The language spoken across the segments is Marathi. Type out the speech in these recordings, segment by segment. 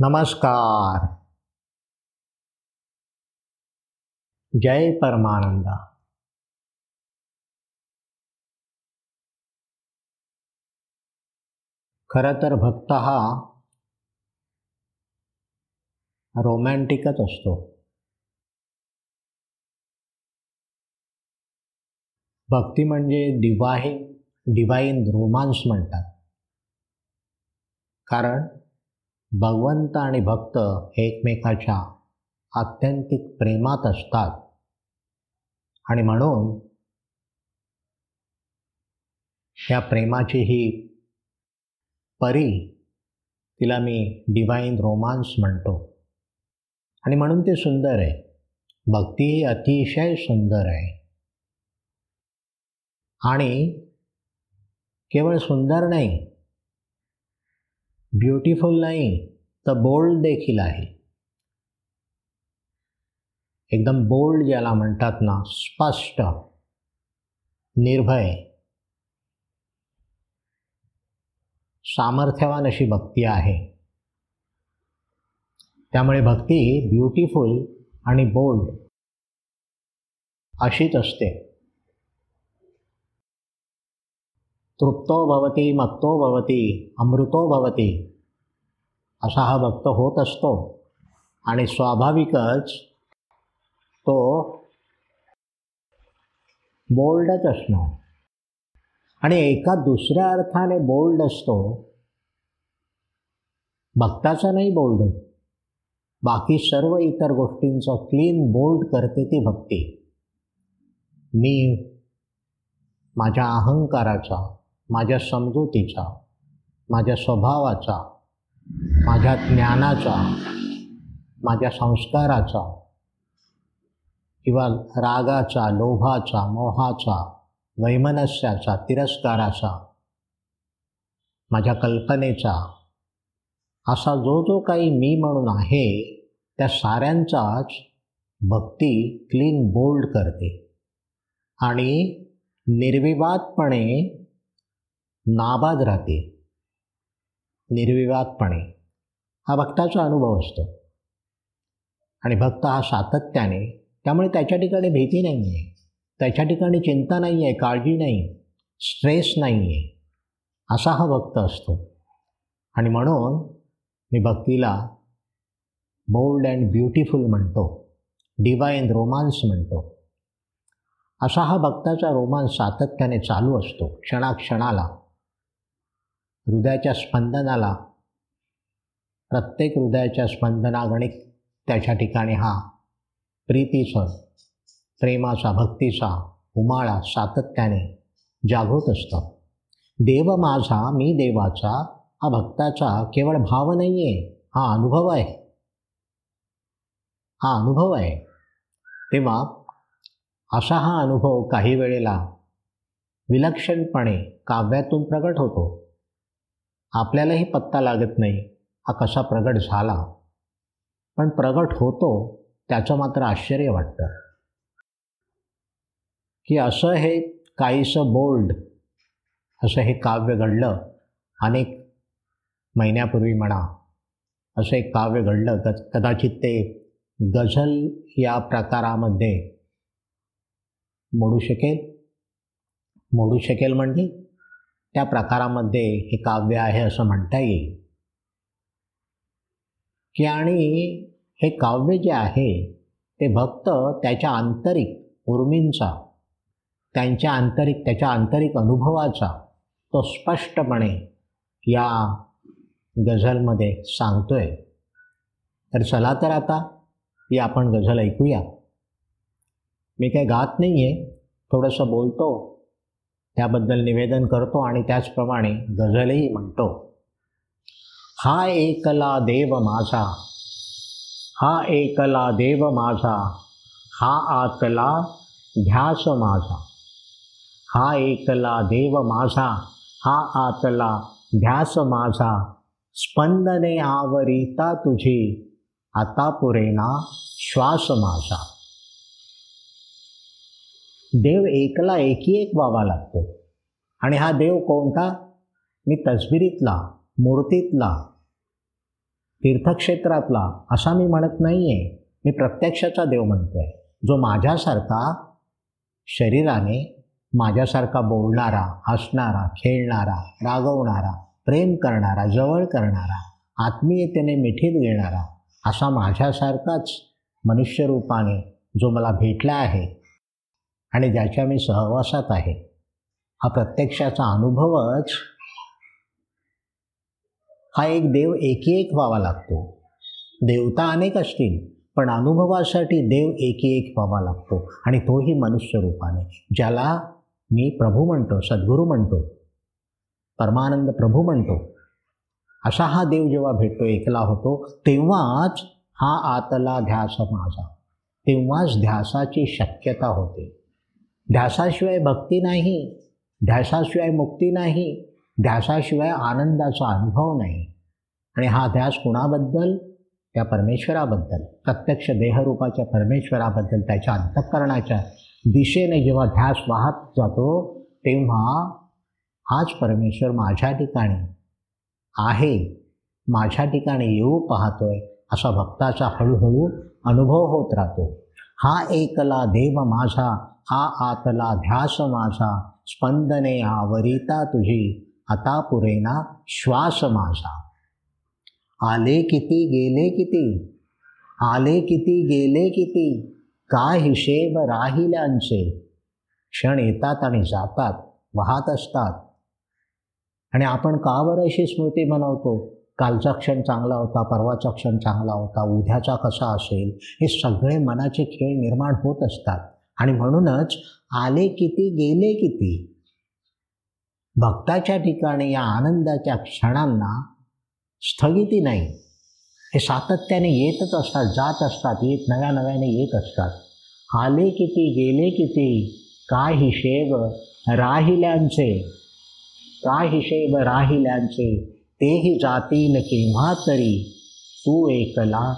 नमस्कार. जय परमानंदा. खरं तर भक्त हा रोमॅन्टिकच असतो. भक्ती म्हणजे दिवाही डिवाईन रोमांस म्हणतात. कारण भगवंत आणि भक्त एकमेकाच्या आत्यंतिक प्रेमात असतात. आणि म्हणून या प्रेमाची ही परी तिला मी डिवाईन रोमांस म्हणतो. आणि म्हणून ते सुंदर आहे. भक्ती ही अतिशय सुंदर आहे. आणि केवळ सुंदर नाही ब्युटिफुल नाही तर बोल्ड देखील आहे. एकदम बोल्ड ज्याला म्हणतात ना स्पष्ट निर्भय. सामर्थ्यवान अशी भक्ती आहे. त्यामुळे भक्ती ब्युटिफुल आणि बोल्ड अशीच असते. तृप्तो भवती मत्तो भवती अमृतो भवती. असा हा भक्त होत असतो. आणि स्वाभाविकच तो बोल्डच असणार आणि एका दुसऱ्या अर्थाने बोल्ड असतो भक्ताचा नाही बोल्ड बाकी सर्व इतर गोष्टींचं क्लीन बोल्ड करते ती भक्ती. मी माझ्या अहंकाराचा माझ्या समजुतीचा माझ्या स्वभावाचा माझ्या ज्ञानाचा माझ्या संस्काराचा किंवा रागाचा लोभाचा मोहाचा वैमनस्याचा तिरस्काराचा माझ्या कल्पनेचा असा जो जो काही मी म्हणून आहे त्या साऱ्यांचाच भक्ती क्लीन बोल्ड करते. आणि निर्विवादपणे नाबाद राहते. निर्विवादपणे. हा भक्ताचा अनुभव असतो. आणि भक्त हा सातत्याने त्यामुळे त्याच्या ठिकाणी भीती नाही आहे त्याच्या ठिकाणी चिंता नाही आहे काळजी नाही स्ट्रेस नाही आहे असा हा भक्त असतो. आणि म्हणून मी भक्तीला बोल्ड अँड ब्युटिफुल म्हणतो. डिवाईन रोमांस म्हणतो. असा हा भक्ताचा रोमांस सातत्याने चालू असतो क्षणाक्षणाला. हृदयाच्या स्पंदनाला प्रत्येक हृदयाच्या स्पंदनागणिक त्याच्या ठिकाणी हा प्रीतीचा प्रेमाचा भक्तीचा उमाळा सातत्याने जागृत असतो. देव माझा मी देवाचा हा भक्ताचा केवळ भाव नाही आहे हा अनुभव आहे. हा अनुभव आहे. तेव्हा असा हा अनुभव काही वेळेला विलक्षणपणे काव्यातून प्रगट होतो. आपल्यालाही पत्ता लागत नाही. हा कसा प्रगट झाला? पण प्रगट होतो त्याचं मात्र आश्चर्य वाटतं. की असं हे काहीसं बोल्ड असं हे काव्य घडलं अनेक महिन्यापूर्वी म्हणा असं एक काव्य घडलं क कदाचित ते गझल या प्रकारामध्ये मोडू शकेल. मोडू शकेल म्हणजे? त्या प्रकारामध्ये हे काव्य आहे असं म्हणता येईल. की आणि हे काव्य जे आहे ते भक्त त्याच्या आंतरिक उर्मींचा त्यांच्या आंतरिक त्याच्या आंतरिक अनुभवाचा तो स्पष्टपणे या गझलमध्ये सांगतोय. तर चला तर आता ही आपण गझल ऐकूया. मी काही गात नाही आहे थोडंसं बोलतो. त्याबद्दल निवेदन करतो आणि त्याचप्रमाणे गझलही म्हणतो हा एकला देव माझा हा एकला देव माझा हा आतला ध्यास माझा हा एकला देव माझा हा आतला ध्यास माझा स्पंदने आवरिता तुझी आता पुरेना श्वास माझा. देव एकला एकी एक व्हावा लागतो. आणि हा देव कोणता? मी तसबिरीतला मूर्तीतला तीर्थक्षेत्रातला असा मी म्हणत नाही आहे मी प्रत्यक्षाचा देव म्हणतो आहे जो माझ्यासारखा शरीराने माझ्यासारखा बोलणारा हसणारा खेळणारा रागवणारा प्रेम करणारा जवळ करणारा आत्मीयतेने मिठीत घेणारा असा माझ्यासारखाच मनुष्यरूपाने जो मला भेटला आहे आणि ज्याच्या मी सहवासात आहे हा प्रत्यक्षाचा अनुभवच हा एक देव एकी एक व्हावा लागतो. देवता अनेक असतील पण अनुभवासाठी देव एकी एक व्हावा लागतो आणि तोही मनुष्य रूपाने ज्याला मी प्रभू म्हणतो सद्गुरू म्हणतो परमानंद प्रभू म्हणतो. असा हा देव जेव्हा भेटतो एकला होतो तेव्हाच हा आतला ध्यास माझा तेव्हाच ध्यासाची शक्यता होते. ध्यासाशिवाय भक्ती नाही ध्यासाशिवाय मुक्ती नाही ध्यासाशिवाय आनंदाचा अनुभव नाही. आणि हा ध्यास कुणाबद्दल? त्या परमेश्वराबद्दल. प्रत्यक्ष देहरूपाच्या परमेश्वराबद्दल त्याच्या अंतःकरणाच्या दिशेने जेव्हा ध्यास वाहत जातो तेव्हा हाच परमेश्वर माझ्या ठिकाणी आहे. माझ्या ठिकाणी येऊ पाहतोय असा भक्ताचा हळूहळू अनुभव होत राहतो. हा एकला देव माझा हा आतला ध्यास माझा स्पंदने आवरिता तुझी आता पुरेना श्वास माझा. आले किती गेले किती? आले किती गेले किती? का हिशेब राहिल्यांचे? क्षण येतात आणि जातात वाहत असतात. आणि आपण का बरं अशी स्मृती बनवतो? कालचा क्षण चांगला होता परवाचा क्षण चांगला होता उद्याचा कसा असेल? हे सगळे मनाचे खेळ निर्माण होत असतात. आणि म्हणूनच आले किती गेले किती? भक्ताच्या ठिकाणी या आनंदाच्या क्षणांना स्थगिती नाही. हे सातत्याने येतच असतात जात असतात येत नव्या नव्याने येत असतात. आले किती गेले किती? काय हिशेब राहिल्यांचे? काय हिशेब राहिल्यांचे? तेही जातील केव्हा तरी. तू एकला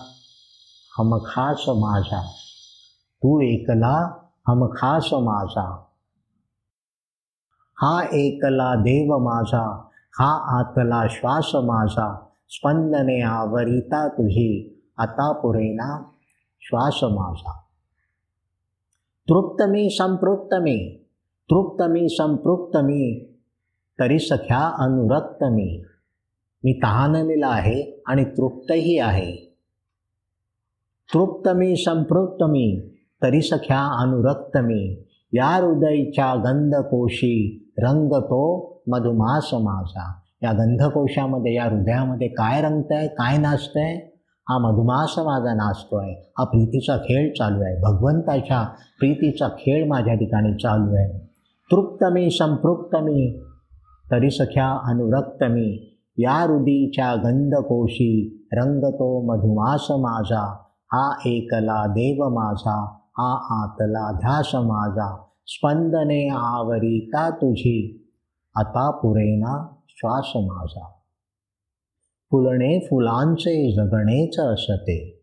हमखास माझा. तू एकला हमखास माझा. हा एकला देव माझा हा आतला श्वास माझा स्पंदने आवरिता तुझी आता पुरेना श्वास माझा. तृप्त मी संपृक्त मी तृप्त मी संपृक्त मी तरी सख्या अनुरक्त मी. मी तहानलेला आहे आणि तृप्तही आहे. तृप्त मी संपृक्त मी तरी सख्या अनुरक्त मी या हृदयच्या गंधकोशी रंगतो मधुमास माझा या गंधकोशामध्ये या हृदयामध्ये काय रंगतंय काय नाचतंय? हा मधुमास माझा नाचतो आहे हा प्रीतीचा खेळ चालू आहे. भगवंताच्या प्रीतीचा खेळ माझ्या ठिकाणी चालू आहे. तृप्त मी संपृक्त मी तरी सख्या अनुरक्त मी या हृदीच्या गंधकोशी रंगतो मधुमास माझा हा एकला देव माझा. हा आतला ध्यास माझा स्पंदने आवरिता तुझी. आता पुरेना श्वास माझा. फुलणे फुलांचे जगणेच असते.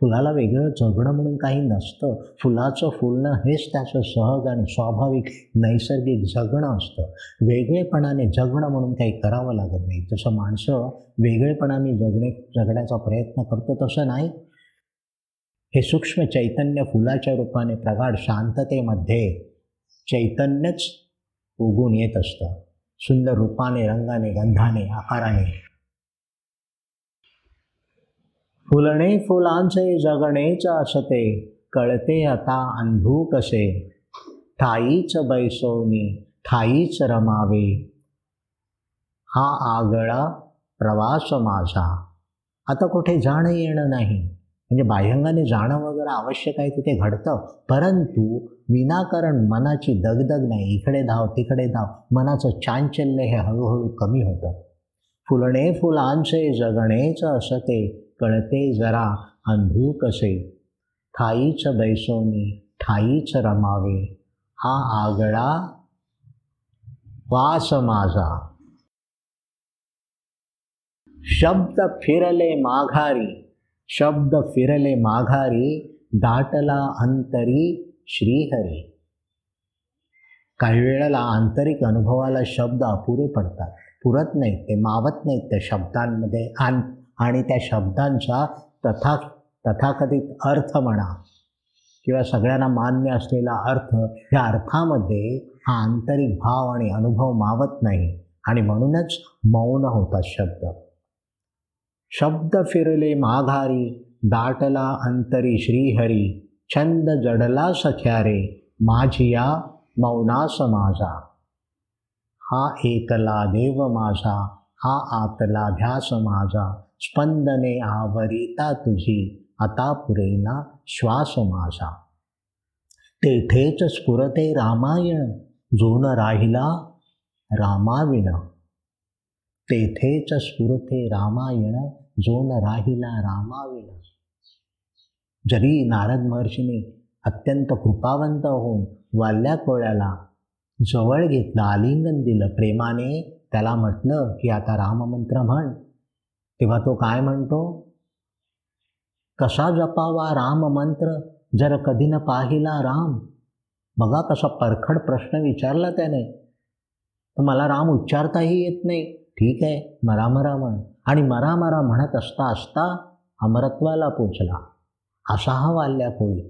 फुलाला वेगळं जगणं म्हणून काही नसतं. फुलाचं फुलणं हेच त्याचं सहज आणि स्वाभाविक नैसर्गिक जगणं असतं. वेगळेपणाने जगणं म्हणून काही करावं लागत नाही. जसं माणसं वेगळेपणाने जगणे जगण्याचा प्रयत्न करतो तसं नाही. हे सूक्ष्म चैतन्य फुलाच्या रूपाने प्रगाढ शांततेमध्ये चैतन्यच उगून येत असतं. सुंदर रूपाने रंगाने गंधाने आकाराने. फुलणे फुलांचे जगणेच असते कळते आता अंधू कसे? ठाईच बैसोनी ठाईच रमावे. हा आगळा प्रवास माझा. आता कुठे जाणं येणं नाही. म्हणजे बाह्यंगाने जाणं वगैरे आवश्यक आहे तिथे घडतं. परंतु विनाकारण मनाची दगदग नाही इकडे धाव तिकडे धाव मनाचं चांचल्य हे हळूहळू कमी होतं. फुलणे फुलांचे जगणेच असते कळते जरा अंधू कसे ठाईच बैसोनी ठाईच रमावे. हा आगळा वास माझा. शब्द फिरले माघारी. शब्द फिरले माघारी दाटला अंतरी श्रीहरी काही वेळेला आंतरिक अनुभवाला शब्द अपुरे पडतात पुरत नाहीत ते मावत नाहीत त्या शब्दांमध्ये आन आणि त्या शब्दांचा तथा तथाकथित अर्थ म्हणा किंवा सगळ्यांना मान्य असलेला अर्थ या अर्थामध्ये हा आंतरिक भाव आणि अनुभव मावत नाही आणि म्हणूनच मौन होतात शब्द शब्द फिरले माघारी दाटला अंतरी श्रीहरी छंद जडला सख्यारे माझिया मौनास माझा हा एकला देव माझा हा आतला ध्यास माझा स्पंदने आवरिता तुझी आता पुरेना श्वास माझा तेथेच स्फुरते रामायण जोन राहिला रामाविण तेथेच स्फुरते रामायण जोन राहिला रामाविण जरी नारद महर्षीने अत्यंत कृपावंत होऊन वाल्या कोळ्याला जवळ घेतलं आलिंगन दिलं प्रेमाने त्याला म्हटलं की आता राममंत्र म्हण. तेव्हा तो काय म्हणतो? कसा जपावा राम मंत्र जर कधी न पाहिला राम. बघा कसा परखड प्रश्न विचारला त्याने. तर मला राम उच्चारताही येत नाही. ठीक आहे मरा मरा म्हण आणि मरा मरा म्हणत असता असता अमरत्वाला पोचला. असा हा वाल्या कोळी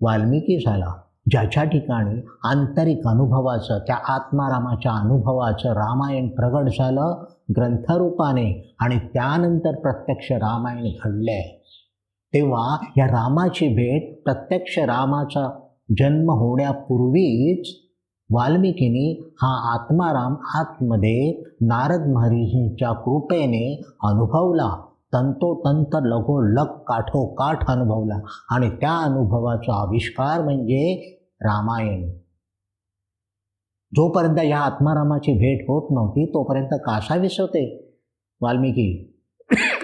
वाल्मिकी झाला. ज्याच्या ठिकाणी आंतरिक अनुभवाचं त्या आत्मारामाच्या अनुभवाचं रामायण प्रगट झालं ग्रंथरूपाने आणि त्यानंतर प्रत्यक्ष रामायण घडले तेव्हा या रामाची भेट प्रत्यक्ष रामाचा जन्म होण्यापूर्वीच वाल्मिकीने हा आत्माराम आतमध्ये नारद महर्षींच्या कृपेने अनुभवला. तंतोतंत लगोलग काठोकाठ अनुभवला. आणि त्या अनुभवाचा आविष्कार म्हणजे रामायण. जोपर्यंत या आत्मारामाची भेट होत नव्हती तोपर्यंत कासावीस होते. वाल्मिकी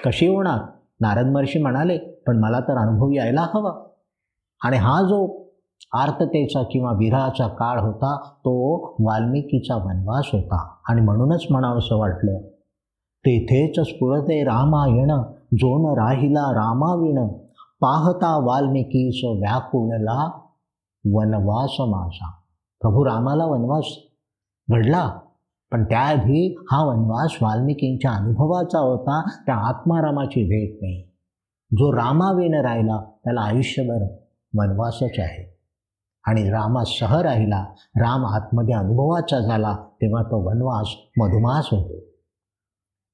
कशी होणार? नारद महर्षी म्हणाले पण मला तर अनुभव यायला हवा. आणि हा जो आर्ततेचा किंवा विरहाचा काळ होता तो वाल्मिकीचा वनवास होता. आणि म्हणूनच म्हणावंसं वाटलं तेथेच स्फुरते रामायण जोन राहिला रामाविण पाहता वाल्मिकीच व्याकुळला वनवास माझा. प्रभू रामाला वनवास घडला पण त्याआधी हा वनवास वाल्मिकींच्या अनुभवाचा होता त्या आत्मारामाची भेट नाही. जो रामाविण राहिला त्याला आयुष्यभर वनवासच आहे. आणि रामासह राहिला. राम आतमध्ये अनुभवाचा झाला तेव्हा तो वनवास मधुमास होतो.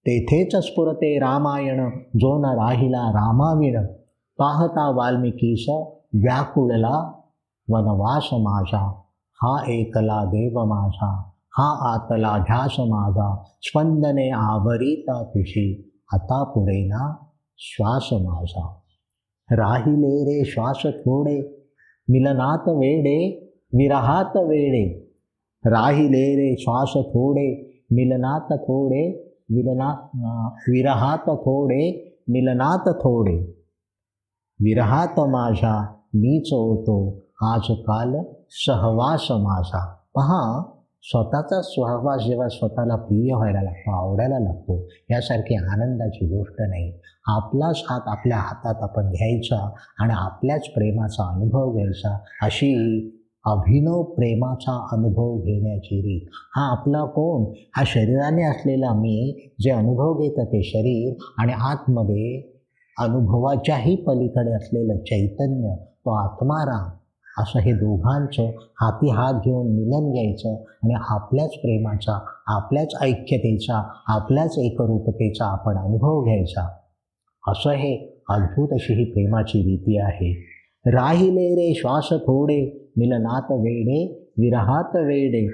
तेथेच स्फुरते रामायण जो न राहिला रामाविण. पाहता वाल्मिकीस व्याकुळला वनवास माझा हा एकला देव माझा हा आतला ध्यास माझा स्पंदने आवरिता तुझी आता पुरेना श्वास माझा. राहिले रे श्वास थोडे मिलनात वेडे विरहात वेडे. राहिले रे श्वास थोडे मिलनात थोडे मिलना विरहात थोडे मिलनात थोडे. विरहात माझा मीच होतो आजकाल सहवास माझा. पहा स्वतःचा सहवास जेव्हा स्वतःला प्रिय व्हायला लागतो आवडायला लागतो यासारखी आनंदाची गोष्ट नाही. आपलाच हात आपल्या हातात आपण घ्यायचा आणि आपल्याच प्रेमाचा अनुभव घ्यायचा अशी अभिनव प्रेमाचा अनुभव घेण्याची रीत. हा आपला कोण? हा शरीराने असलेला मी जे अनुभव घेतं ते शरीर आणि आतमध्ये अनुभवाच्याही पलीकडे असलेलं चैतन्य तो आत्माराम. असं हे दोघांचं हाती हात घेऊन मिलन घ्यायचं आणि आपल्याच प्रेमाचा आपल्याच ऐक्यतेचा आपल्याच एकरूपतेचा आपण अनुभव घ्यायचा. असं हे अद्भुत अशी ही प्रेमाची रीती आहे. राहिले रे श्वास थोडे मिलनात वेडे विरहात वेडे.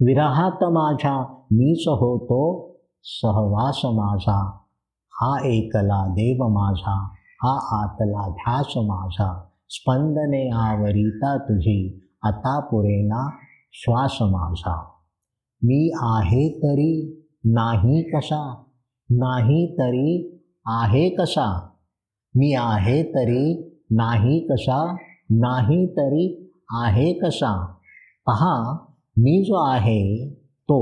विरहात माझा मीच होतो सहवास माझा. हा एकला देव माझा हा आतला ध्यास माझा. स्पंदने आवरिता तुझी आता पुरेना श्वास माझा. मी आहे तरी नाही कसा? नाही तरी आहे कसा? मी आहे तरी नाही कसा? नाही तरी आहे कसा? पहा मी जो आहे तो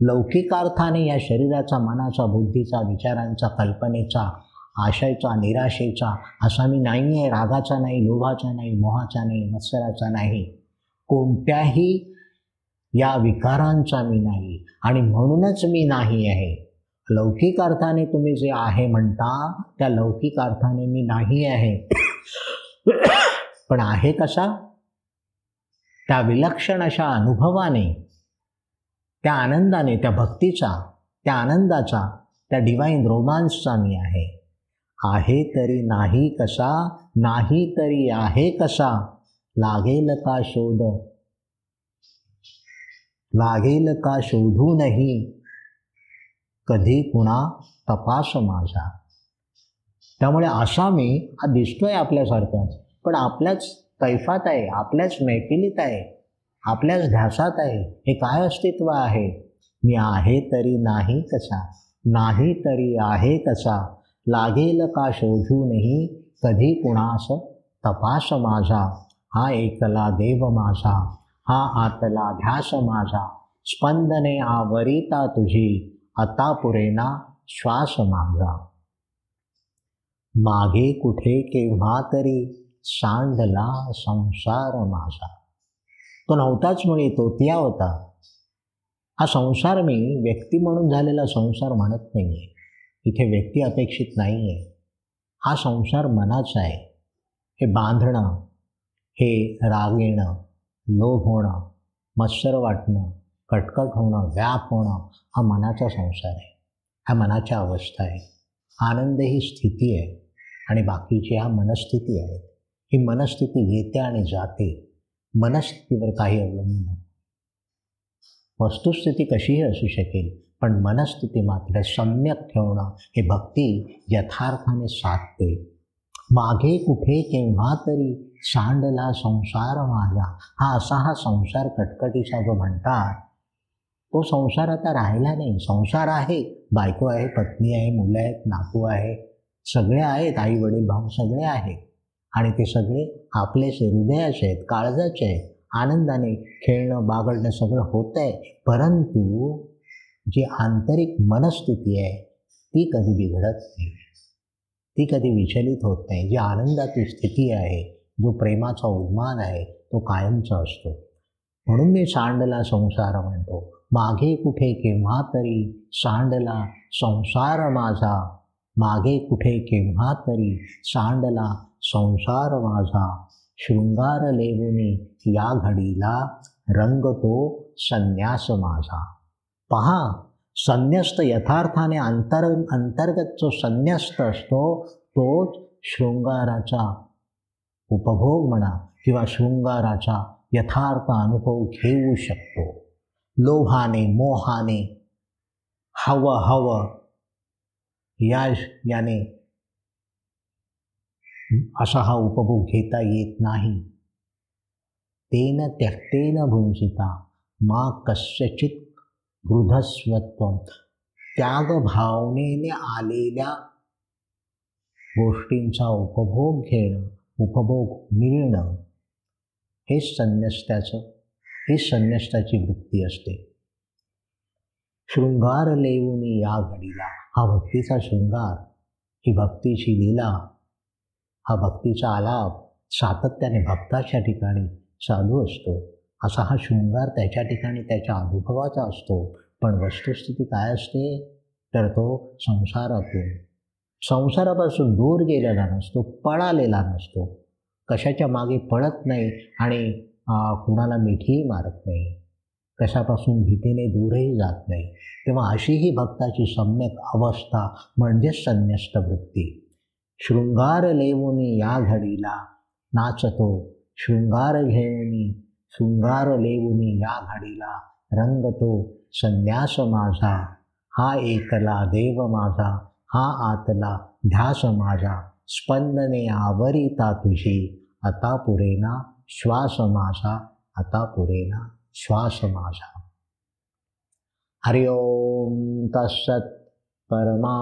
लौकिकार्थाने या शरीराचा मनाचा बुद्धीचा विचारांचा कल्पनेचा आशयचा निराशेचा असा मी नाही आहे रागाचा नाही लोभाचा नाही मोहाचा नाही मत्सराचा नाही. कोणत्याही या विकारांचा मी नाही आणि म्हणूनच मी नाही आहे. लौकिक अर्थाने तुम्ही जे आहे म्हणता त्या लौकिक अर्थाने मी नाही आहे. पण आहे कसा? त्या विलक्षण अशा अनुभवाने त्या आनंदाने त्या भक्तीचा त्या आनंदाचा त्या डिवाईन रोमांसचा मी आहे. आहे तरी नाही कसा नाही तरी आहे कसा? लागेल का शोध? लागेल का शोधू नाही कधी कुणा तपास माझा? त्यामुळे असा मी हा दिसतोय आपल्यासारखाच पण आपल्याच कैफात आहे आपल्याच मैफिलीत आहे आपल्याच ध्यासात आहे हे काय अस्तित्व आहे? मी आहे तरी नाही कसा नाही तरी आहे कसा? लागेल का शोधूनही कधी कुणास तपास माझा? हा एकला देव माझा. हा आतला ध्यास माझा. स्पंदने आवरिता तुझी. आता पुरेना श्वास माझा मागे कुठे केव्हा तरी सांडला संसार माझा. तो नव्हताच मुळे तोतिया होता. हा संसार मी व्यक्ती म्हणून झालेला संसार म्हणत नाही आहे इथे व्यक्ती अपेक्षित नाही आहे हा संसार मनाचा आहे. हे बांधणं हे राग येणं लोभ होणं मत्सर वाटणं कटकट होणं व्याप होणं हा मनाचा संसार आहे. ह्या मनाच्या अवस्था आहे. आनंद ही स्थिती आहे आणि बाकीची ह्या मनस्थिती आहेत ही मनस्थिती येते आणि जाते. मनस्थितीवर काही अवलंबून वस्तुस्थिती कशीही असू शकेल पण मनस्थिती मात्र सम्यक ठेवणं हे भक्ती यथार्थाने साधते. मागे कुठे केव्हा तरी सांडला संसार माझा हा असा हा संसार कटकटीचा जो म्हणतात तो संसार आता राहिला नाही. संसार आहे बायको आहे पत्नी आहे मुलं आहेत नातू आहे सगळे आहेत आई वडील भाऊ सगळे आहेत. आणि ते सगळे आपलेच हृदयाचे आहेत काळजाचे आहेत आनंदाने खेळणं बागडणं सगळं होतं आहे परंतु जी आंतरिक मनस्थिती आहे ती कधी बिघडत नाही. ती कधी विचलित होत नाही. जी आनंदाची स्थिती आहे जो प्रेमाचा उद्मान आहे तो कायमचा असतो. म्हणून मी सांडला संसार म्हणतो. मागे कुठे केव्हा तरी सांडला संसार माझा. मागे कुठे केव्हा तरी सांडला संसार माझा. शृंगार लेवणी या घडीला रंगतो संन्यास माझा. पहा संन्यस्त यथार्थाने अंतर अंतर्गत जो संन्यस्त असतो तोच शृंगाराचा उपभोग म्हणा किंवा शृंगाराचा यथार्थ अनुभव घेऊ शकतो. लोभाने मोहाने हवं हवं या याने असा हा उपभोग घेता येत नाही. तेन त्यक्तेन भुंजिता मा कस्यचित वृधस्वत्व त्याग भावनेने आलेल्या गोष्टींचा उपभोग घेणं उपभोग मिळणं हे संन्यस्त्याचं ही संन्यस्ताची वृत्ती असते. शृंगार लेऊनी या घडीला हा भक्तीचा शृंगार ही भक्तीची लीला हा भक्तीचा आलाप सातत्याने भक्ताच्या ठिकाणी चालू असतो. असा हा शृंगार त्याच्या ठिकाणी त्याच्या अनुभवाचा असतो. पण वस्तुस्थिती काय असते? तर तो संसारातून. संसारापासून दूर गेलेला नसतो पळालेला नसतो. कशाच्या मागे पळत नाही आणि कुणाला मिठीही मारत नाही. कशापासून भीतीने दूरही जात नाही. तेव्हा अशी ही भक्ताची सम्यक अवस्था म्हणजेच संन्यस्त वृत्ती. शृंगार लेवुनी या घडीला नाचतो. शृंगार घेऊनी शृंगार लेवुनी या घडीला रंगतो संन्यास माझा. हा एकला देव माझा हा आतला ध्यास माझा. स्पंदने आवरिता तुझी आता पुरेना श्वास माझा आता पुरेना श्वास माझा. हरिओम तत्सत परमा